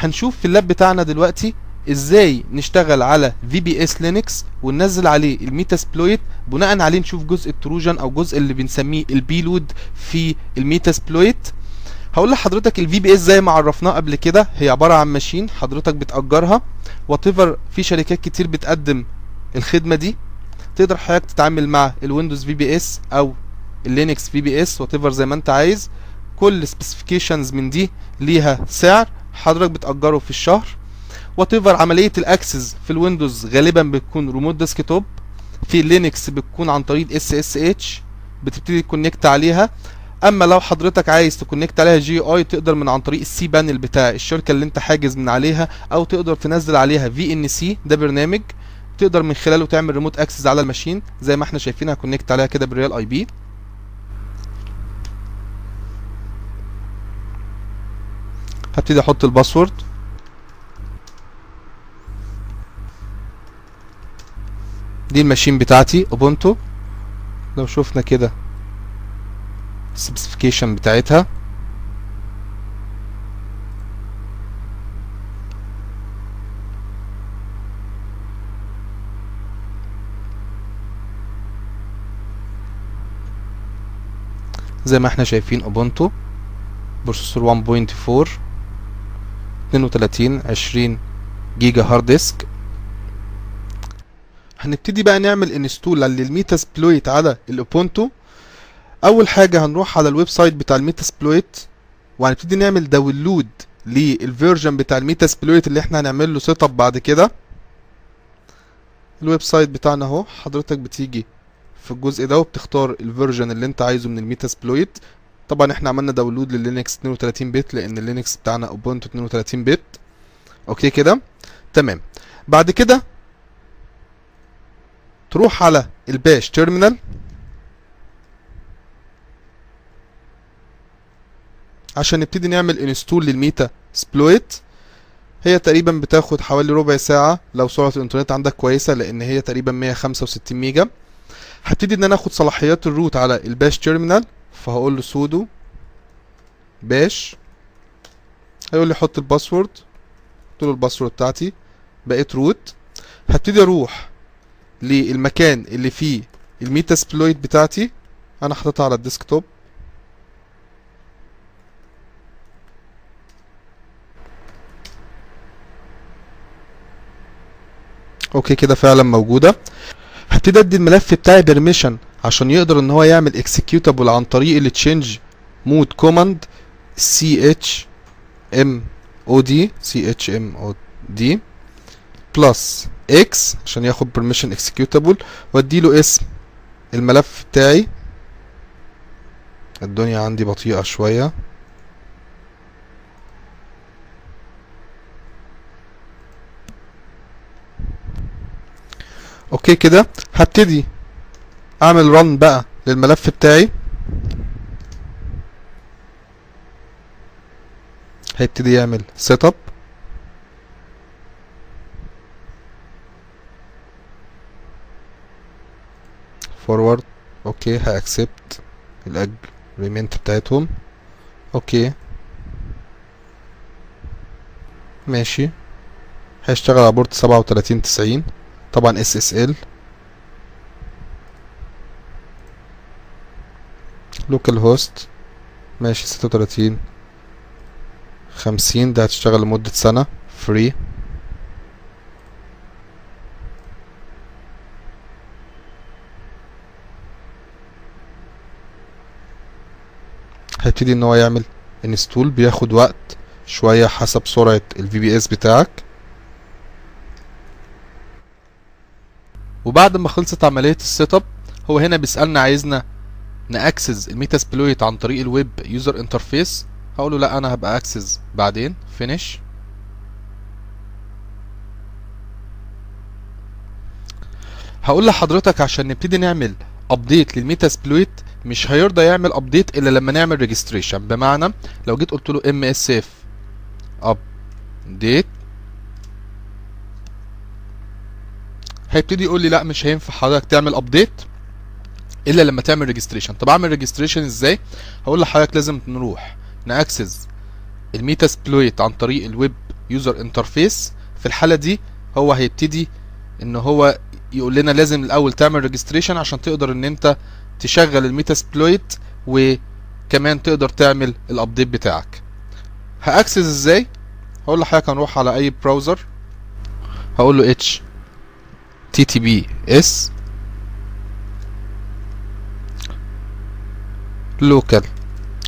هنشوف في ال lab بتاعنا دلوقتي إزاي نشتغل على VPS Linux وننزل عليه ال Metasploit بناء عليه نشوف جزء ال Trojan أو جزء اللي بنسميه ال payload في ال Metasploit هقول لحضرتك ال VPS زي ما عرفناه قبل كده هي عبارة عن machine حضرتك بتأجرها. وات في شركات كتير بتقدم الخدمة دي. تقدر حضرتك تتعامل مع ال Windows VPS أو ال Linux VPS وات زي ما أنت عايز. كل specifications من دي ليها سعر. حضرتك بتأجره في الشهر. وات عملية ال access في ال Windows غالبا بتكون remote desktop. في Linux بتكون عن طريق SSH بتبتدي ت connect عليها. أما لو حضرتك عايز ت connect عليها GUI تقدر من عن طريق ال cPanel بتاع الشركة اللي انت حاجز من عليها أو تقدر تنزل عليها VNC ده برنامج تقدر من خلاله تعمل remote access على ال machine زي ما إحنا شايفين ه connect عليها كده بال real IP هبتدي أحط ال password. دي ال machine بتاعتي Ubuntu لو شفنا كده ال specification بتاعتها. زي ما إحنا شايفين Ubuntu processor 1.4 32 20 جيجا hard disk. هنبتدي بقى نعمل install لل Metasploit على ال Ubuntu. أول حاجة هنروح على ال website بتاع ال Metasploit وهنبتدي نعمل download لل version بتاع ال Metasploit اللي إحنا هنعمل له setup بعد كده. ال website بتاعنا اهو حضرتك بتيجي في الجزء ده وبتختار ال version اللي انت عايزه من ال Metasploit طبعا إحنا عملنا download لل Linux 32 bit لأن ال Linux بتاعنا Ubuntu 32 bit okay كده؟ تمام. بعد كده تروح على ال bash terminal عشان نبتدي نعمل install لل Metasploit هي تقريبا بتاخد حوالي ربع ساعة لو سرعة الإنترنت عندك كويسة لأن هي تقريبا 165 ميجا. هبتدي إن أنا آخد صلاحيات ال root على ال bash terminal فهقول له sudo bash. هيقول لي حط ال password. قلت له ال password بتاعتي. بقيت root. هبتدي أروح للمكان اللي فيه ال Metasploit بتاعتي. أنا حاططها على ال desktop. Okay كده فعلا موجودة. هبتدي أدي الملف بتاعي permission عشان يقدر إن هو يعمل executable عن طريق التشينج مود كوماند سي اتش ام أو دي سي اتش ام أو دي بلس إكس عشان ياخد permission executable وادي له اسم الملف بتاعي. الدنيا عندي بطيئة شوية. Okay كده. هبتدي. اعمل run بقى للملف بتاعي. هيبتدي يعمل setup forward okay ه accept ال agreement بتاعتهم. okay ماشي. هيشتغل على port سبعة وتلاتين تسعين. طبعا SSL localhost ماشي ستة وتلاتين. خمسين ده هتشتغل لمدة سنة. free هيبتدي إن هو يعمل install بياخد وقت شوية حسب سرعة ال VPS بتاعك. وبعد ما خلصت عملية ال setup هو هنا بيسألنا عايزنا ن access ال Metasploit عن طريق ال web user interface. هقول له لا أنا هبقى access بعدين. Finish هقول لحضرتك عشان نبتدي نعمل update لل Metasploit مش هيرضى يعمل update إلا لما نعمل registration بمعنى لو جيت قلت له msfupdate هيبتدي يقول لي لا مش هينفع حضرتك تعمل update إلا لما تعمل registration طب أعمل registration إزاي؟ هقول لحضرتك لازم نروح ن access ال Metasploit عن طريق ال web user interface. في الحالة دي هو هيبتدي إن هو يقول لنا لازم الأول تعمل registration عشان تقدر إن أنت تشغل ال Metasploit وكمان تقدر تعمل ال update بتاعك. ه access إزاي؟ هقول لحضرتك هنروح على أي browser هقول له اتش تي تي بي اس لوكال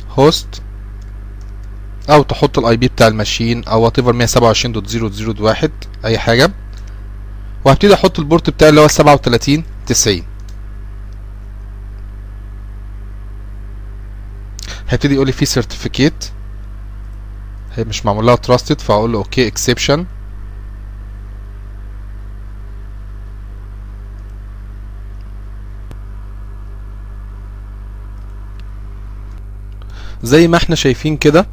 هوست أو تحط ال IP بتاع ال machine أو whatever 127.0.0.1 أي حاجة. وهبتدي أحط ال port بتاعي اللي هو 37 90 هيبتدي يقول لي في certificate هي مش معمول لها trusted فهقول له okay exception زي ما إحنا شايفين كده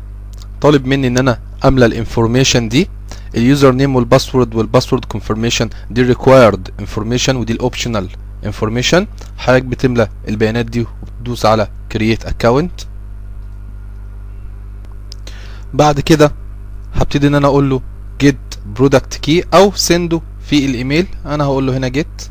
طالب مني ان أنا املى ال information دي ال username وال password وال password confirmation دي required information ودي ال optional information حضرتك بتملى البيانات دي وبتدوس على create account بعد كده هبتدي ان أنا أقول له get product key أو send ه في الإيميل. أنا هقول له هنا get.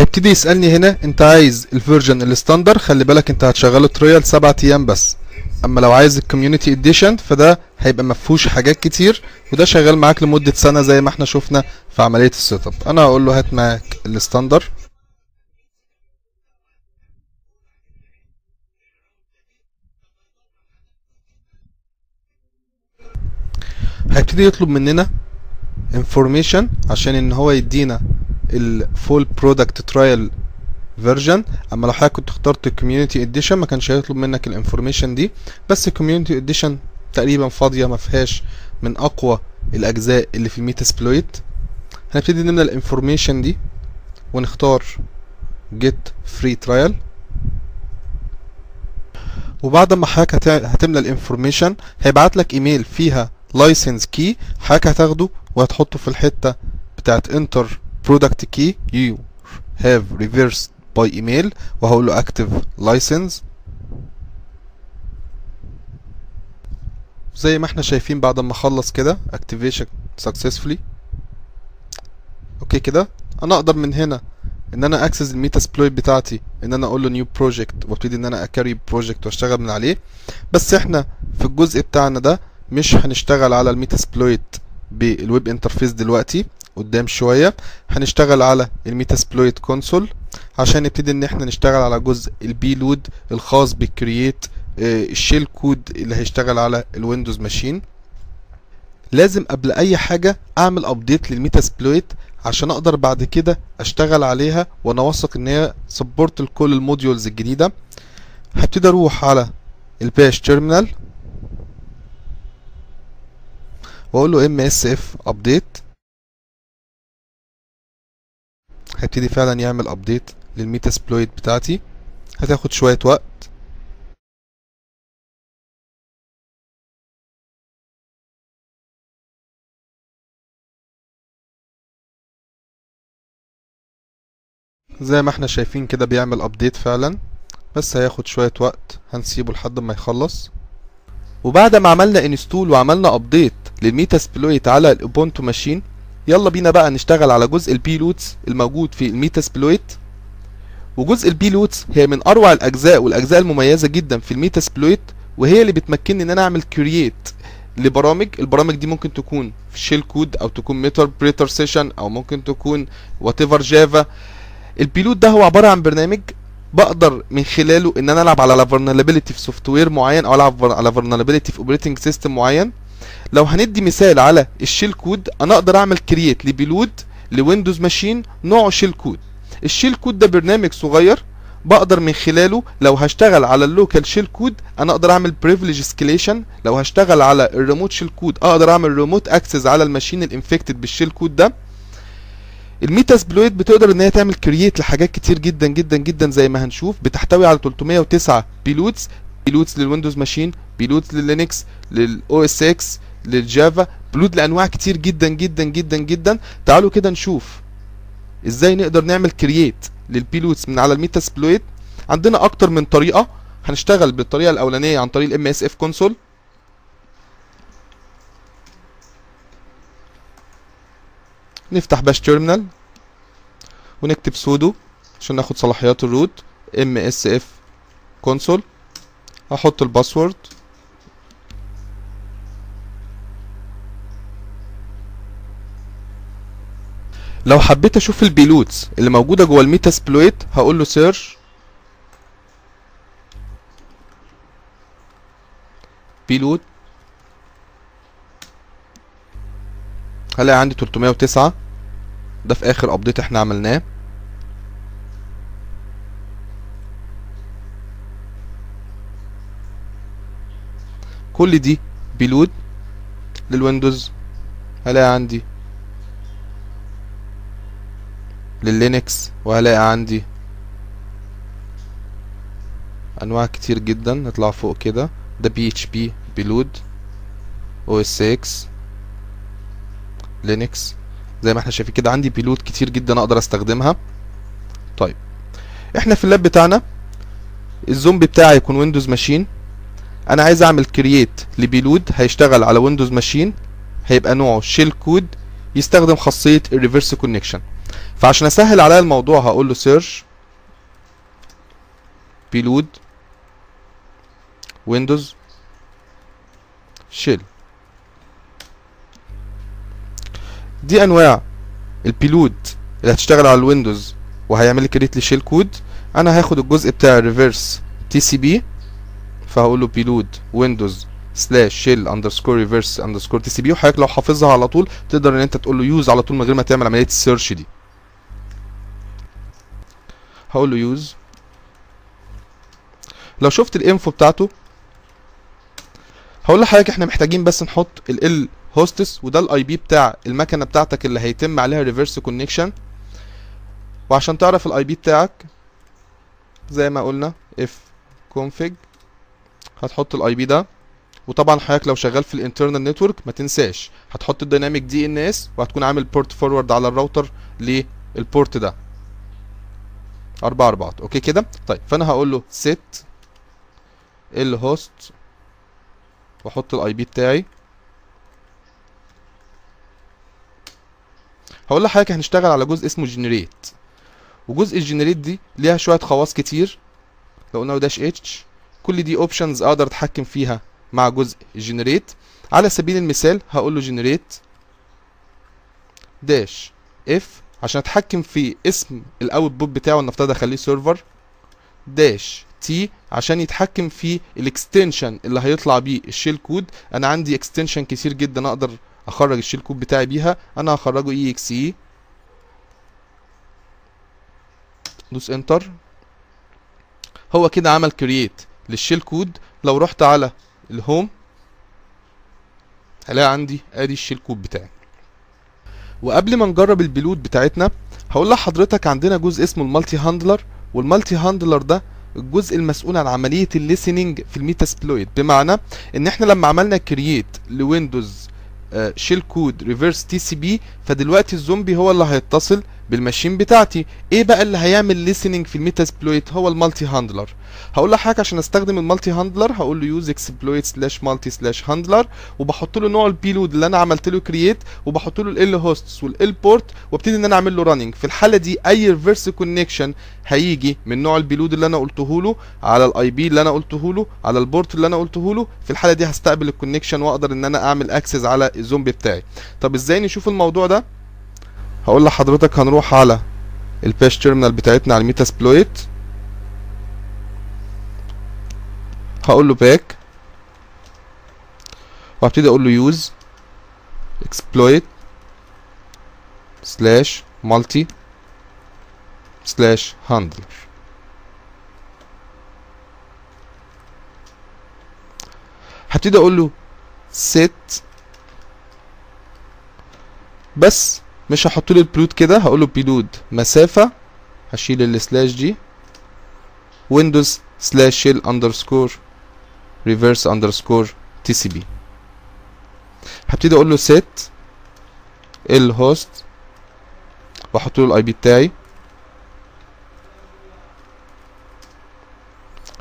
هيبتدي يسألني هنا انت عايز ال version ال standard خلي بالك انت هتشغله trial 7 أيام بس. اما لو عايز ال community edition فده هيبقى مفهوش حاجات كتير وده شغال معاك لمدة سنة زي ما إحنا شفنا في عملية ال setup أنا هقول له هات معاك ال standard. هيبتدي يطلب مننا information عشان ان هو يدينا ال full product trial version أما لو حضرتك كنت اخترت ال community edition ما كانش هيطلب منك ال information دي. بس ال community edition تقريبا فاضية ما فيهاش من أقوى الأجزاء اللي في ال Metasploit هنبتدي نملى ال information دي ونختار get free trial. وبعد ما حضرتك هت- هتملى ال information هيبعت لك ايميل فيها license key حضرتك هتاخده وهتحطه في الحتة بتاعت enter product key you have reversed by email وهقول له active license. زي ما إحنا شايفين بعد ما اخلص كده activation successfully. أوكي كده؟ أنا أقدر من هنا إن أنا أكسس الميتاسبلويت بتاعتي إن أنا أقول له نيو بروجكت وأبتدي إن أنا اكاري بروجكت وأشتغل من عليه. بس إحنا في الجزء بتاعنا ده مش هنشتغل على الميتاسبلويت بالويب انترفيس دلوقتي. قدام شوية. هنشتغل على الميتاسبلويت كونسول عشان نبتدي إن إحنا نشتغل على جزء البي لود الخاص بالكرييت الشيل كود اللي هيشتغل على الويندوز ماشين. لازم قبل أي حاجة أعمل ابديت للميتاسبلويت عشان أقدر بعد كده أشتغل عليها وأنا واثق إن هي سبورت لكل الموديولز الجديدة. هبتدي أروح على الباش تيرمينال وأقول له ام اس اف ابديت هيبتدي فعلا يعمل ابديت للميتاسبلويت بتاعتي. هتاخد شوية وقت. زي ما إحنا شايفين كده بيعمل ابديت فعلا. بس هياخد شوية وقت. هنسيبه لحد ما يخلص. وبعد ما عملنا انستول وعملنا ابديت للميتاسبلويت على الاوبونتو ماشين يلا بينا بقى نشتغل على جزء البيلوتس الموجود في الميتاسبلويت. وجزء البيلوتس هي من أروع الأجزاء والأجزاء المميزة جدا في الميتاسبلويت وهي اللي بتمكنني إن أنا أعمل كرييت لبرامج. البرامج دي ممكن تكون في شيل كود أو تكون ميتر بريتر سيشن أو ممكن تكون وات ايفر جافا البيلوت ده هو عبارة عن برنامج بقدر من خلاله إن أنا ألعب على vulnerability في سوفت وير معين أو ألعب على vulnerability في اوبريتنج سيستم معين. لو هندي مثال على الشيل كود أنا أقدر أعمل كرييت لبيلود لويندوز ماشين نوعه شيل كود. الشيل كود ده برنامج صغير بقدر من خلاله لو هشتغل على اللوكال شيل كود أنا أقدر أعمل بريفليج اسكيليشن لو هشتغل على الريموت شيل كود أقدر أعمل ريموت اكسس على الماشين الانفكتد بالشيل كود ده. الميتاسبلويت بتقدر إن هي تعمل كرييت لحاجات كتير جدا جدا جدا زي ما هنشوف. بتحتوي على 309 بيلوتس بيلوتس للويندوز ماشين بيلوتس لللينكس للأو إس إكس للجافا بلود لأنواع كتير جدا جدا جدا جدا. تعالوا كده نشوف إزاي نقدر نعمل كرييت للبيلوتس من على الميتاسبلويت عندنا أكتر من طريقة. هنشتغل بالطريقة الأولانية عن طريق الام إس إف كونسول نفتح باش تيرمينال ونكتب سودو عشان ناخد صلاحيات الروت إم إس إف كونسول هحط الباسورد. لو حبيت أشوف البيلوتس اللي موجودة جوه الميتاسبلويت هقول له سيرش بيلوت. هلاقي عندي 309 ده في آخر ابديت إحنا عملناه. كل دي بيلود للويندوز. هلاقي عندي؟ لللينكس وهلاقي عندي أنواع كتير جدا. نطلع فوق كده. ده بي اتش بي بيلود أو اس إكس لينكس. زي ما إحنا شايفين كده عندي بيلود كتير جدا أقدر أستخدمها. طيب إحنا في اللاب بتاعنا الزومبي بتاعي يكون ويندوز ماشين أنا عايز أعمل كرييت لبيلود هيشتغل على ويندوز ماشين هيبقى نوعه شيل كود يستخدم خاصية الريفرس كونكشن فعشان اسهل عليا الموضوع هقول له سيرش بيلود ويندوز شيل. دي انواع البيلود اللي هتشتغل على الويندوز وهيعمل لي كريت لشيل كود. أنا هاخد الجزء بتاع الريفرس تي سي بي فهقول له بيلود ويندوز سلاش شيل اندرسكور ريفرس اندرسكور تي سي بي وحضرتك لو حافظها على طول تقدر ان انت تقول له يوز على طول من غير ما تعمل عملية السيرش دي. هقول له يوز لو شفت الانفو بتاعته هقول لحضرتك إحنا محتاجين بس نحط ال هوستس وده الاي بي بتاع المكنة بتاعتك اللي هيتم عليها ريفرس كونكشن وعشان تعرف الاي بي بتاعك زي ما قلنا اف config هتحط الاي بي ده. وطبعا حضرتك لو شغال في الانترنال نتورك ما تنساش هتحط الديناميك دي ان اس وهتكون عامل بورت فورورد على الراوتر للبورت ده. أربع اربعات أوكي كده؟ طيب فأنا هقول له set الهوست وأحط الاي بي بتاعي. هقول لحضرتك هنشتغل على جزء اسمه جنريت وجزء الجنريت دي ليها شوية خواص كتير. لو قلنا داش اتش كل دي اوبشنز أقدر أتحكم فيها مع جزء جنريت على سبيل المثال هقول له جنريت داش اف عشان اتحكم في اسم الاوتبوت بتاعه نفترض اخليه سيرفر داش تي عشان يتحكم في الاكستنشن اللي هيطلع بيه الشيل كود. أنا عندي اكستنشن كتير جدا أقدر اخرج الشيل كود بتاعي بيها. أنا هخرجه اي إكس اي دوس انتر هو كده عمل كرييت للشيل كود. لو رحت على الهوم هلاقي عندي ادي الشيل كود بتاعي. وقبل ما نجرب البلود بتاعتنا هقول لحضرتك عندنا جزء اسمه المالتي هاندلر والمالتي هاندلر ده الجزء المسؤول عن عملية الليسننج في الميتاسبلويد بمعنى إن إحنا لما عملنا كرييت لويندوز شيل كود ريفرس تي سي بي فدلوقتي الزومبي هو اللي هيتصل بالماشين بتاعتي. إيه بقى اللي هيعمل ليسننج في الميتاسبلويت هو المالتي هاندلر هقول لحضرتك عشان أستخدم المالتي هاندلر هقول له يوز اكسبلويت سلاش مالتي سلاش هاندلر وبحط له نوع البيلود اللي أنا عملت له كرييت وبحط له ال هوستس والال بورت وأبتدي إن أنا أعمل له راننج في الحالة دي أي ريفرس كونكشن هيجي من نوع البيلود اللي أنا قلته له على الاي بي اللي أنا قلته له على البورت اللي أنا قلته له. في الحالة دي هستقبل الكونكشن وأقدر إن أنا أعمل اكسس على الزومبي بتاعي. طب إزاي نشوف الموضوع ده؟ هقول لحضرتك هنروح على الباش تيرمينال بتاعتنا على الميتا سبلويت. هقول له باك وهبتدي أقول له يوز اكسبلويت سلاش مالتي سلاش هاندلر هبتدي أقول له سيت بس مش هحط له البلود كده هقول له بيلود مسافة هشيل السلاش دي ويندوز سلاش شيل اندرسكور ريفرس اندرسكور تي سي بي هبتدي أقول له set الهوست وأحط له الاي بي بتاعي.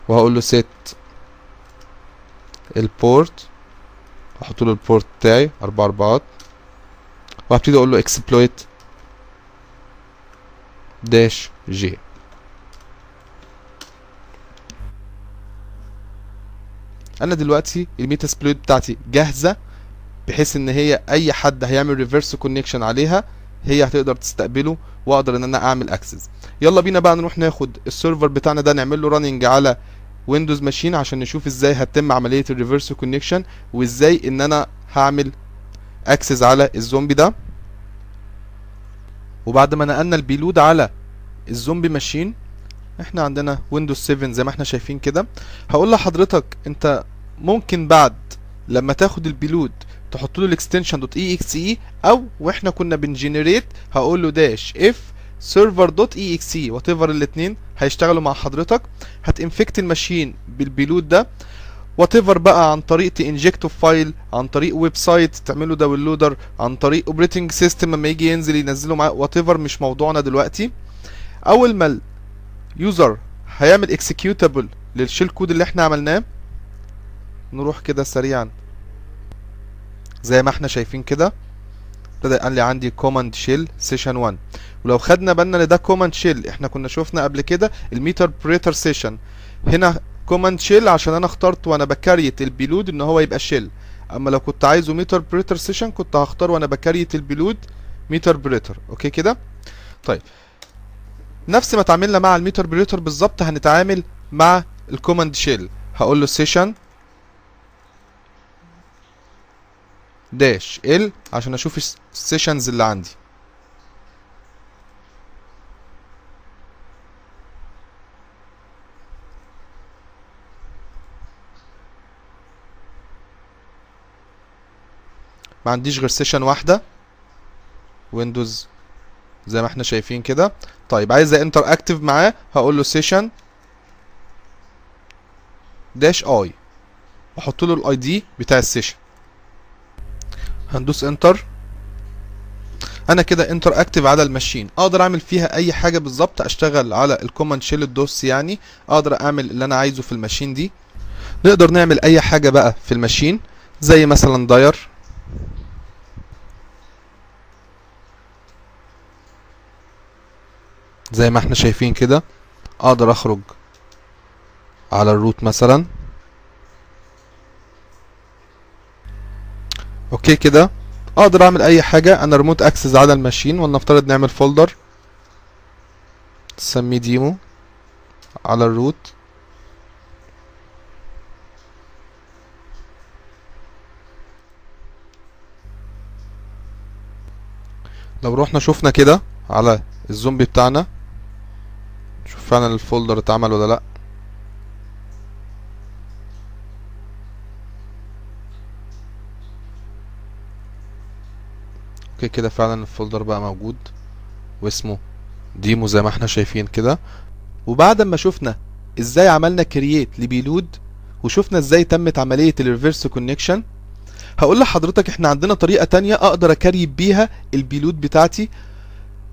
وهقول له set البورت أحط له البورت بتاعي أربع أربعات. وهبتدي أقول له exploit داش جي أنا دلوقتي الميتا سبلويت بتاعتي جاهزة بحيث ان هي اي حد هيعمل ريفرس كونكشن عليها هي هتقدر تستقبله واقدر ان أنا اعمل اكسس يلا بينا بقى نروح ناخد السيرفر بتاعنا ده نعمل له راننج على ويندوز ماشين عشان نشوف إزاي هتتم عملية الريفرس كونكشن وازاي ان أنا هعمل اكسس على الزومبي ده. وبعد ما نقلنا البيلود على الزومبي ماشين إحنا عندنا ويندوز 7 زي ما إحنا شايفين كده. هقول لحضرتك انت ممكن بعد لما تاخد البيلود تحط له الاكستنشن دوت اي إكس اي أو وإحنا كنا بنجنريت هقول له داش اف سيرفر دوت اي إكس اي وات ايفر الاثنين هيشتغلوا مع حضرتك. هتنفكت الماشين بالبيلود ده. وات ايفر بقى عن طريق تنجكته فايل عن طريق ويب سايت تعمله داونلودر عن طريق اوبريتنج سيستم لما يجي ينزل ينزله معاه وات ايفر مش موضوعنا دلوقتي. أول ما اليوزر هيعمل اكسكيوتابل للشيل كود اللي إحنا عملناه نروح كده سريعا. زي ما إحنا شايفين كده. ابتدى قال لي عندي كوماند شيل سيشن 1 ولو خدنا بالنا إن ده كوماند شيل إحنا كنا شفنا قبل كده الميتر بريتر سيشن هنا كوماند شيل عشان أنا اخترت وأنا بكريت البيلود إن هو يبقى شيل أما لو كنت عايزه ميتر بريتر سيشن كنت هختار وأنا بكريت البيلود ميتر بريتر أوكي كده؟ طيب. نفس ما اتعاملنا مع الميتر بريتر بالظبط هنتعامل مع الكوماند شيل هقول له سيشن داش ال عشان أشوف السيشنز اللي عندي. ما عنديش غير سيشن واحدة. ويندوز زي ما إحنا شايفين كده. طيب عايز انتر اكتف معاه هقول له سيشن داش اي واحط له الاي دي بتاع السيشن. هندوس انتر أنا كده انتر اكتف على الماشين. أقدر اعمل فيها اي حاجة بالظبط اشتغل على الكوماند شيل الدوس يعني. أقدر اعمل اللي أنا عايزه في الماشين دي. نقدر نعمل اي حاجة بقى في الماشين زي مثلا داير. زي ما إحنا شايفين كده أقدر اخرج على الروت مثلا. أوكي كده أقدر اعمل اي حاجة. أنا ريموت اكسس على الماشين ولنفترض نعمل فولدر تسميه ديمو على الروت. لو روحنا شفنا كده على الزومبي بتاعنا شوف فعلا الفولدر اتعمل ولا لأ. أوكي كده فعلا الفولدر بقى موجود واسمه ديمو زي ما إحنا شايفين كده. وبعد ما شفنا إزاي عملنا كرييت لبيلود وشفنا إزاي تمت عملية الريفرس كونكشن هقول لحضرتك إحنا عندنا طريقة تانية أقدر اكريت بيها البيلود بتاعتي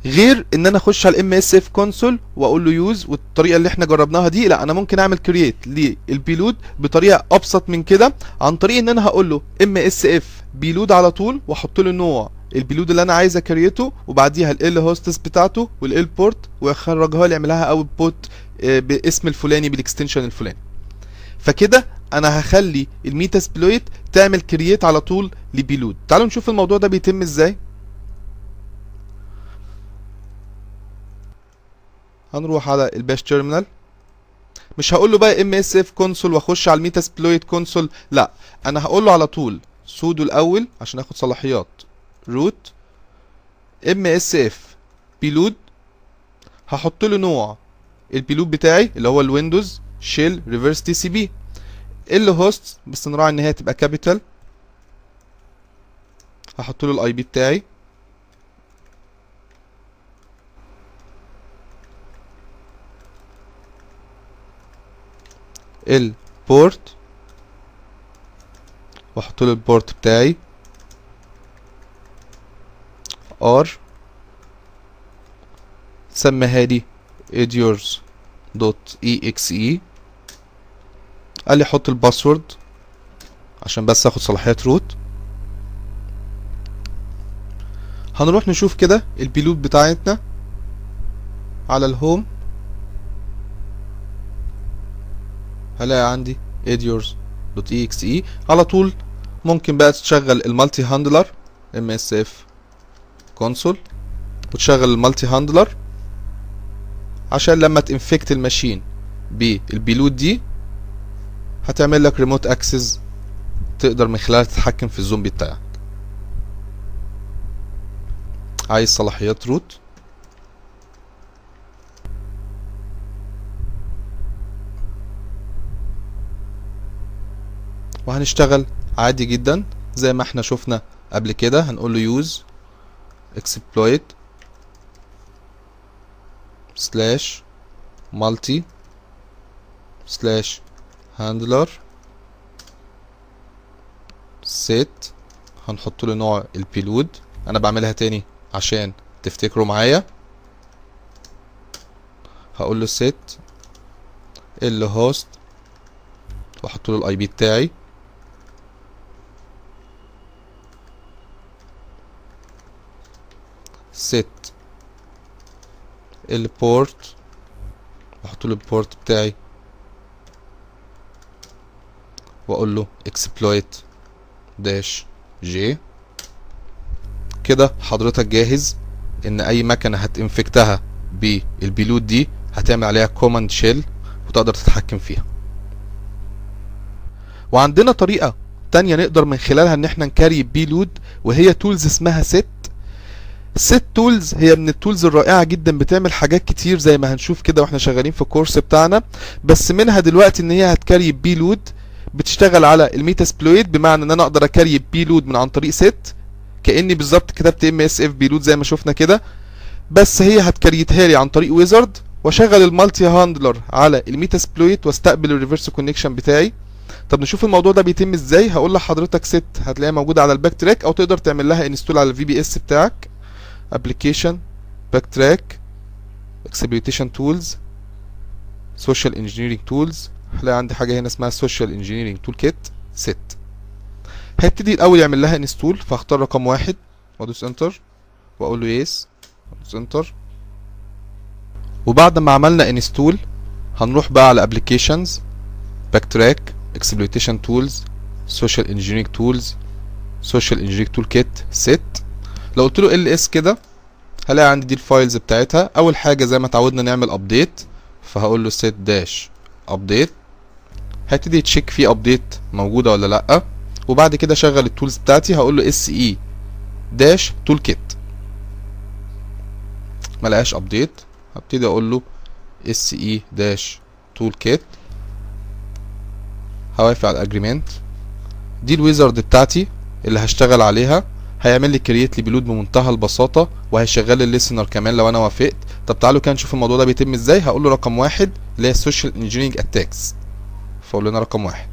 غير إن أنا أخش على الام إس اف كونسول وأقول له يوز والطريقة اللي إحنا جربناها دي لا أنا ممكن أعمل كرييت للبيلود بطريقة أبسط من كده عن طريق إن أنا هقول له إم إس اف بيلود على طول وأحط له نوع البيلود اللي أنا عايز أكريته وبعديها ال هوستس بتاعته والال بورت ويخرجها لي يعملها اوت بوت باسم الفلاني بالاكستنشن الفلاني. فكده أنا هخلي الميتا سبلويت تعمل كرييت على طول لبيلود. تعالوا نشوف الموضوع ده بيتم إزاي. هنروح على الباش تيرمينال. مش هقول له بقى ام اس اف كونسول واخش على الميتا سبلويت كونسول لا. أنا هقول له على طول سودو الأول عشان اخد صلاحيات. روت ام اس اف بيلود. هحط له نوع البيلود بتاعي اللي هو الويندوز شيل ريفرس تي سي بي ال هوست بس نراعي ان هي تبقى كابيتال هحط له الاي بي بتاعي. البورت. وأحط له البورت بتاعي. ار سميها لي إديورز دوت اي إكس إي. قال لي حط الباسورد عشان بس آخد صلاحية روت. هنروح نشوف كده البيلوت بتاعتنا على الهوم. هلاقي عندي. اديورز.exe على طول ممكن بقى تشغل المالتي هاندلر msf كونسول وتشغل المالتي هاندلر عشان لما تنفكت الماشين بالبيلوت دي هتعمل لك ريموت اكسس تقدر من خلالها تتحكم في الزومبي بتاعك. عايز صلاحيات روت وهنشتغل عادي جدا زي ما إحنا شفنا قبل كده. هنقول له use exploit slash multi slash handler set. هنحط له نوع البيلود أنا بعملها تاني عشان تفتكروا معايا. هقول له set ال host. وأحط له الاي بي بتاعي. Set البورت واحط له البورت بتاعي. وأقول له exploit داش جي كده حضرتك جاهز إن أي مكنة هتنفكتها بالبيلوت دي هتعمل عليها كوماند شيل وتقدر تتحكم فيها. وعندنا طريقة تانية نقدر من خلالها إن إحنا نكاري بيلود وهي تولز اسمها ست ست تولز هي من التولز الرائعة جدا بتعمل حاجات كتير زي ما هنشوف كده وإحنا شغالين في الكورس بتاعنا. بس منها دلوقتي إن هي هتكاري بيلود بتشتغل على الميتا سبلويت بمعنى إن أنا أقدر اكاري بيلود من عن طريق ست كأني بالظبط كتبت ام اس اف بيلود زي ما شفنا كده. بس هي هتكريتها لي عن طريق ويزرد وأشغل المالتي هاندلر على الميتا سبلويت وأستقبل الريفرس كونكشن بتاعي. طب نشوف الموضوع ده بيتم إزاي؟ هقول لحضرتك ست هتلاقيها موجودة على الباك تراك أو تقدر تعمل لها انستول على الفي بي اس بتاعك. باك تراك اكسبلويتيشن تولز سوشيال انجينيرنج تولز هلاقي عندي حاجة هنا اسمها انجينيرنج تول كيت ست هيبتدي الأول يعمل لها انستول فاختار رقم واحد وادوس انتر وأقول له يس ادوس انتر وبعد ما عملنا انستول هنروح بقى على تراك اكسبلويتيشن تولز سوشيال انجينيرنج تولز سوشيال انجينيرنج تول كيت ست لو قلت له ال اس كده هلاقي عندي دي الفايلز بتاعتها. أول حاجة زي ما اتعودنا نعمل ابديت فهقول له set داش ابديت هيبتدي يتشيك في ابديت موجودة ولا لأ. وبعد كده شغل التولز بتاعتي هقول له اس اي داش تول كيت ما لقاش ابديت هبتدي أقول له اس اي داش تول كيت هوافق على الاجريمنت دي الويزرد بتاعتي اللي هشتغل عليها. هيعمل لي كرييت لي بلود بمنتهى البساطة وهيشغل لي الليسنر كمان لو أنا وافقت. طب تعالوا كده نشوف الموضوع ده بيتم إزاي. هقول له رقم واحد اللي هي السوشيال انجينيرنج اتاكس فاقول لنا رقم واحد.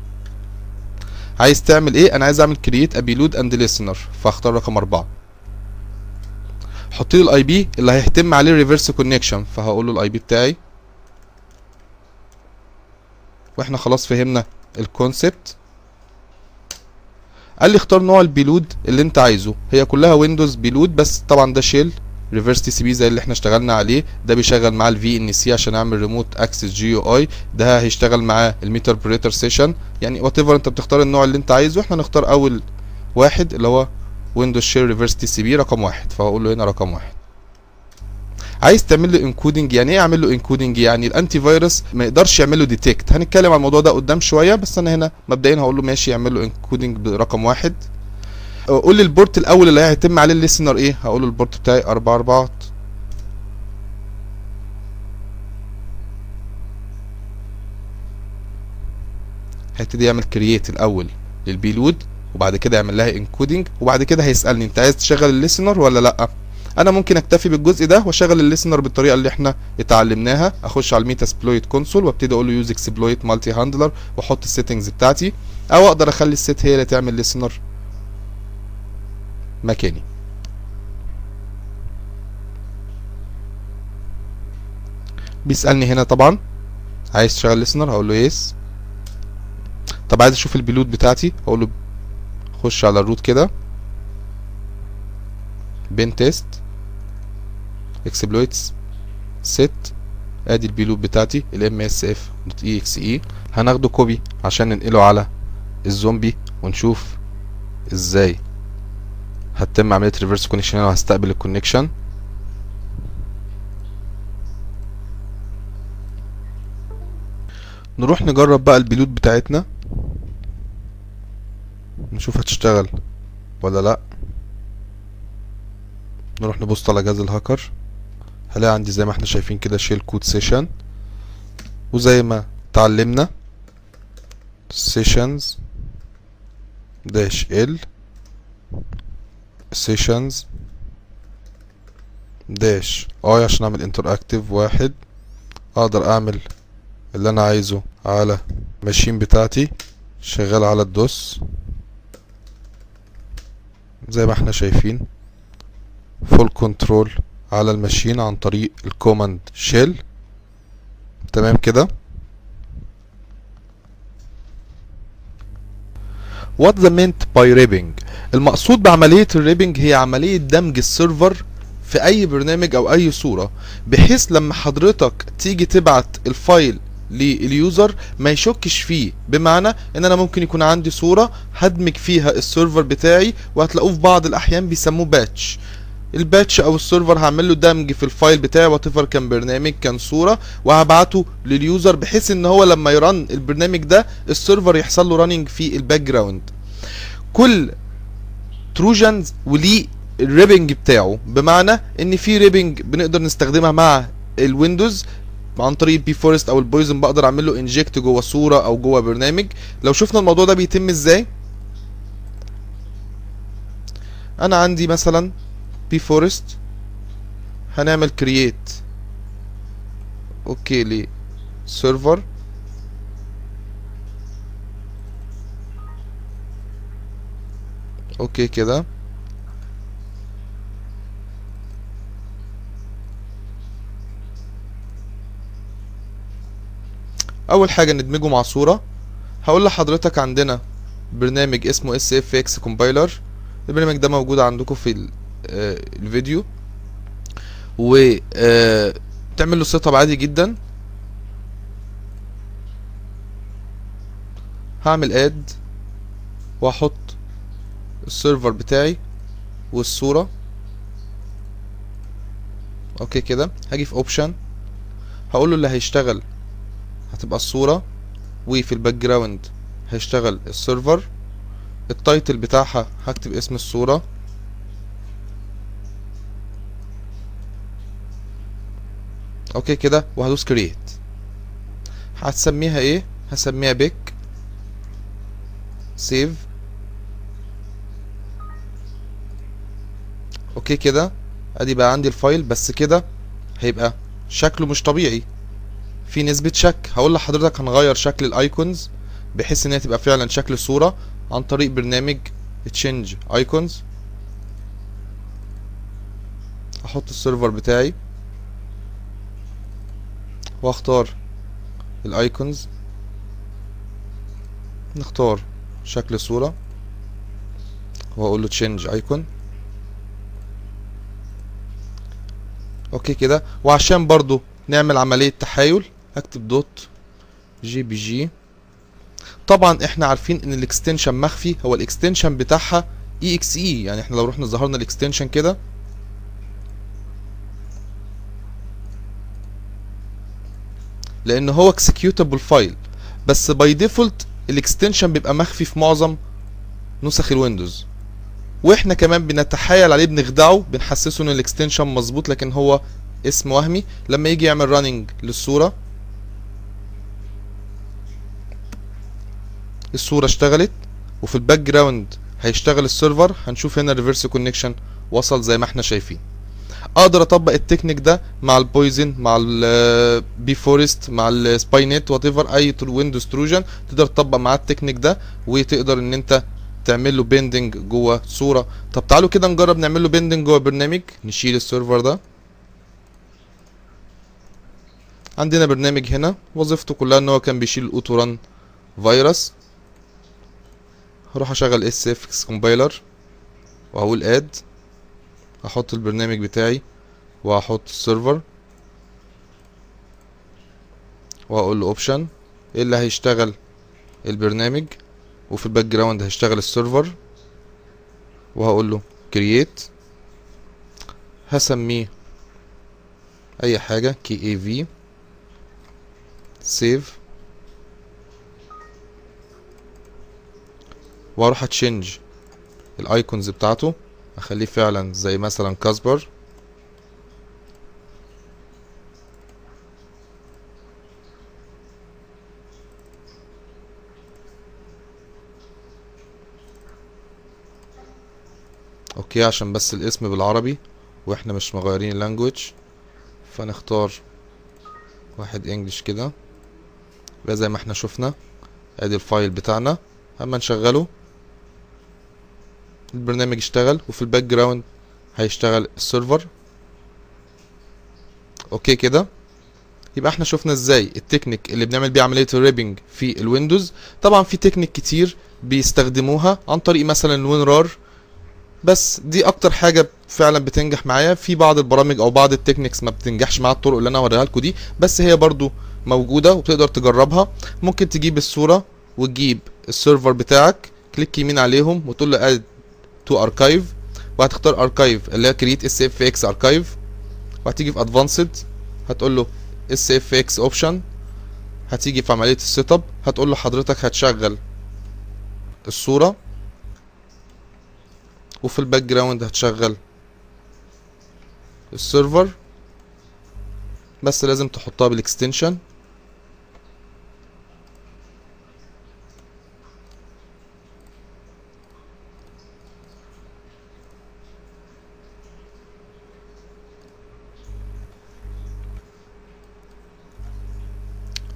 عايز تعمل إيه؟ أنا عايز أعمل كرييت ابيلود اند ليسنر فاختار رقم أربعة. حط لي الاي بي اللي هيتم عليه الريفرس كونكشن فهقول له الاي بي بتاعي. وإحنا خلاص فهمنا الكونسبت قال لي اختار نوع البيلود اللي انت عايزه. هي كلها ويندوز بيلود بس طبعا ده شيل ريفرس تي سي بي زي اللي إحنا اشتغلنا عليه. ده بيشغل معاه الفي ان سي عشان اعمل ريموت اكسس جي يو اي ده هيشتغل معاه الميتر بريتر سيشن يعني وات ايفر انت بتختار النوع اللي انت عايزه إحنا نختار أول واحد اللي هو ويندوز شير ريفرس تي سي بي رقم واحد. فهقول له هنا رقم واحد. عايز تعمل له انكودنج يعني إيه اعمل له انكودنج يعني الانتي فيروس ما يقدرش يعمل له ديتكت هنتكلم عن الموضوع ده قدام شوية بس أنا هنا مبدئيا هقول له ماشي يعمل له انكودنج برقم واحد. قول لي البورت الأول اللي هيتم عليه الليسنر إيه؟ هقول له البورت بتاعي أربع اربعات هيبتدي يعمل كرييت الأول للبيلود وبعد كده يعمل لها انكودنج وبعد كده هيسألني أنت عايز تشغل الليسنر ولا لأ؟ أنا ممكن أكتفي بالجزء ده وأشغل الليسنر بالطريقة اللي إحنا اتعلمناها. أخش على الميتا سبلويت كونسول وأبتدي أقول له يوز إكسبلويت مالتي هاندلر وأحط السيتنجز بتاعتي أو أقدر أخلي الست هي اللي تعمل ليسنر مكاني. بيسألني هنا طبعا عايز تشغل ليسنر؟ هقول له يس طب عايز أشوف البيلود بتاعتي؟ هقول له خش على الروت كده. بين تيست. إكسبلويتس ست أدي البيلود بتاعتي الام اس اف دوت اي إكس اي هناخده كوبي عشان ننقله على الزومبي ونشوف إزاي. هتتم عملية ريفرس كونكشن هنا وهستقبل الكونكشن نروح نجرب بقى البيلود بتاعتنا. نشوف هتشتغل ولا لأ. نروح نبص على جهاز الهاكر. هلاقي عندي زي ما إحنا شايفين كده شيل كود سيشن وزي ما اتعلمنا سيشنز داش ال سيشنز داش اي عشان أعمل انتراكتيف واحد. أقدر أعمل اللي أنا عايزه على ماشين بتاعتي شغال على الدوس. زي ما إحنا شايفين فول كنترول على الماشين عن طريق الكوماند شيل. تمام كده؟ What the meant by ribbing? المقصود بعملية الريبنج هي عملية دمج السيرفر في أي برنامج أو أي صورة بحيث لما حضرتك تيجي تبعت الفايل لليوزر ما يشكش فيه. بمعنى إن أنا ممكن يكون عندي صورة هدمج فيها السيرفر بتاعي وهتلاقوه في بعض الأحيان بيسموه باتش الباتش أو السيرفر هعمل له دمج في الفايل بتاعي واتيفر كان برنامج كان صورة وهبعته لليوزر بحيث إن هو لما يرن البرنامج ده السيرفر يحصل له راننج في الباك جراوند كل تروجنز وليه الريبنج بتاعه بمعنى إن في ريبنج بنقدر نستخدمها مع الويندوز عن طريق البي فورست أو البويزن بقدر أعمل له انجكت جوه صورة أو جوه برنامج. لو شفنا الموضوع ده بيتم إزاي؟ أنا عندي مثلا بي فورست هنعمل كرييت أوكي لي سيرفر أوكي كده. أول حاجة ندمجه مع صورة. هقول لحضرتك عندنا برنامج اسمه إكس كومبايلر البرنامج ده موجود عندكم في الفيديو. و آه، تعمل له سيت اب عادي جدا. هعمل اد وأحط السيرفر بتاعي والصورة. أوكي كده. هاجي في اوبشن هقول له اللي هيشتغل. هتبقى الصورة. وفي الباك جراوند هيشتغل السيرفر التايتل بتاعها هكتب اسم الصورة. أوكي كده. وهدوس كرييت هتسميها إيه؟ هسميها بيك. سيف أوكي كده. أدي بقى عندي الفايل بس كده هيبقى شكله مش طبيعي. في نسبة شك. هقول لحضرتك هنغير شكل الايكونز بحيث إن هي تبقى فعلا شكل صورة عن طريق برنامج تشينج ايكونز أحط السيرفر بتاعي. واختار الايكونز نختار شكل صورة وأقول له تشينج ايكون أوكي كده. وعشان برضو نعمل عملية تحايل هكتب دوت جي بي جي طبعا إحنا عارفين إن الاكستنشن مخفي. هو الاكستنشن بتاعها اي إكس اي يعني إحنا لو رحنا ظهرنا الاكستنشن كده لأن هو اكسكيوتابل فايل بس باي ديفولت الاكستنشن بيبقى مخفي في معظم نسخ الويندوز. وإحنا كمان بنتحايل عليه بنخدعه بنحسسه إن الاكستنشن مظبوط لكن هو اسم وهمي. لما يجي يعمل راننج للصورة الصورة اشتغلت وفي الباك جراوند هيشتغل السيرفر هنشوف هنا الريفرس كونكشن وصل زي ما إحنا شايفين. أقدر أطبق التكنيك ده مع البويزن مع البي فورست مع السباي نت وات ايفر أي ويندوز تروجن تقدر تطبق معاه التكنيك ده وتقدر إن أنت تعمل له بيندنج جوه صورة. طب تعالوا كده نجرب نعمل له بيندنج جوه برنامج نشيل السيرفر ده. عندنا برنامج هنا وظيفته كلها إن هو كان بيشيل الاوتو ران فيروس هروح أشغل اس اف إكس كومبايلر وهقول اد هحط البرنامج بتاعي وهحط السيرفر وهقول له اوبشن إيه اللي هيشتغل البرنامج وفي الباك جراوند هيشتغل السيرفر وهقول له كرييت هسميه أي حاجة كي إي في سيف وأروح اتشنج الايكونز بتاعته أخليه فعلا زي مثلا كاسبر. أوكي عشان بس الاسم بالعربي وإحنا مش مغيرين اللانجوج فنختار واحد انجلش كده. زي ما إحنا شفنا أدي الفايل بتاعنا. أما نشغله البرنامج اشتغل وفي الباك جراوند هيشتغل السيرفر أوكي كده. يبقى إحنا شفنا إزاي التكنيك اللي بنعمل بيه عملية الريبنج في الويندوز طبعا في تكنيك كتير بيستخدموها عن طريق مثلا الوينرار بس دي أكتر حاجة فعلا بتنجح معايا. في بعض البرامج أو بعض التكنيكس ما بتنجحش معايا الطرق اللي أنا هوريها لكم دي بس هي برضو موجودة وبتقدر تجربها. ممكن تجيب الصورة وتجيب السيرفر بتاعك كليك يمين عليهم وتقول له اد تو اركايف وهتختار اركايف اللي هي كريت اس اف إكس اركايف وهتيجي في ادفانسد هتقول له اس اف إكس اوبشن هتيجي في عملية السيت اب هتقول له حضرتك هتشغل الصورة. وفي الباك جراوند هتشغل السيرفر بس لازم تحطها بالاكستنشن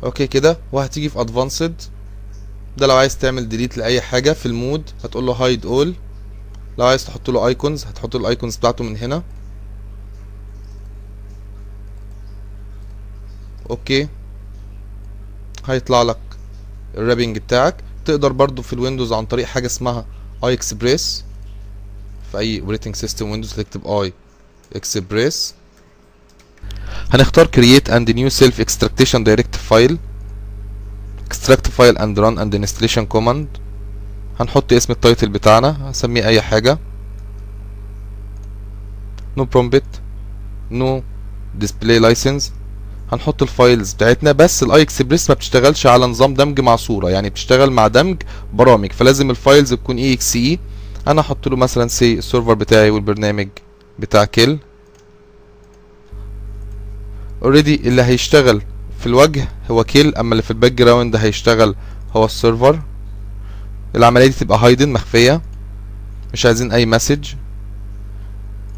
أوكي كده. وهتيجي في ادفانسد ده لو عايز تعمل ديليت لأي حاجة في المود هتقول له هايد اول لو عايز تحط له ايكونز هتحط له الايكونز بتاعته من هنا. أوكي. هيطلع لك الرابنج بتاعك. تقدر برضو في الويندوز عن طريق حاجة اسمها اي اكسبريس في أي اوبريتنج سيستم ويندوز تكتب اي اكسبريس هنختار create and new self extraction directive file. Extract file and run and installation command. هنحط اسم التايتل بتاعنا هسميه أي حاجة. No prompt no display license. هنحط الفايلز بتاعتنا بس الاي اكسبريس ما بتشتغلش على نظام دمج مع صورة يعني بتشتغل مع دمج برامج. فلازم الفايلز تكون اي إكس اي أنا هحط له مثلا سي السيرفر بتاعي والبرنامج بتاع كيل اوريدي اللي هيشتغل في الوجه هو كيل أما اللي في الباك جراوند هيشتغل هو السيرفر. العملية دي تبقى هايدن مخفية مش عايزين أي مسج.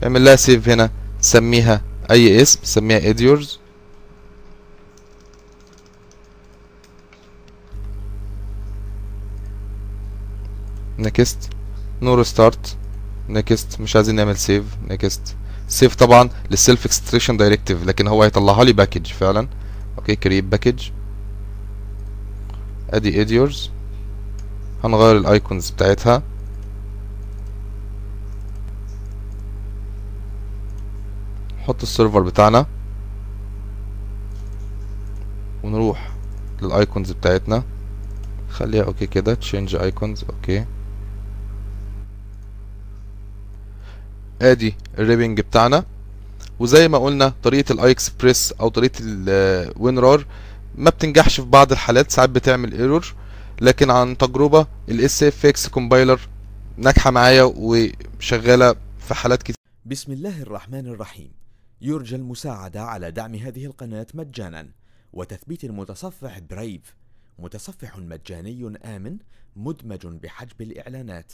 اعمل لها سيف هنا سميها أي اسم سميها اديورز نكست نو ريستارت نكست مش عايزين نعمل سيف نكست سيف طبعا للسيلف اكستريشن دايركتيف لكن هو هيطلعها لي باكج فعلا. أوكي كريت باكج ادي اديورز هنغير الايكونز بتاعتها. نحط السيرفر بتاعنا. ونروح للايكونز بتاعتنا. خليها أوكي كده تشينج ايكونز أوكي. ادي الريبنج بتاعنا. وزي ما قلنا طريقة الاي اكسبريس أو طريقة الوينرار ما بتنجحش في بعض الحالات ساعات بتعمل ايرور لكن عن تجربة الاس اف إكس كومبايلر ناجحة معايا وشغالة في حالات كتير. بسم الله الرحمن الرحيم. يرجى المساعدة على دعم هذه القناة مجانا. وتثبيت المتصفح برايف متصفح مجاني آمن مدمج بحجب الإعلانات.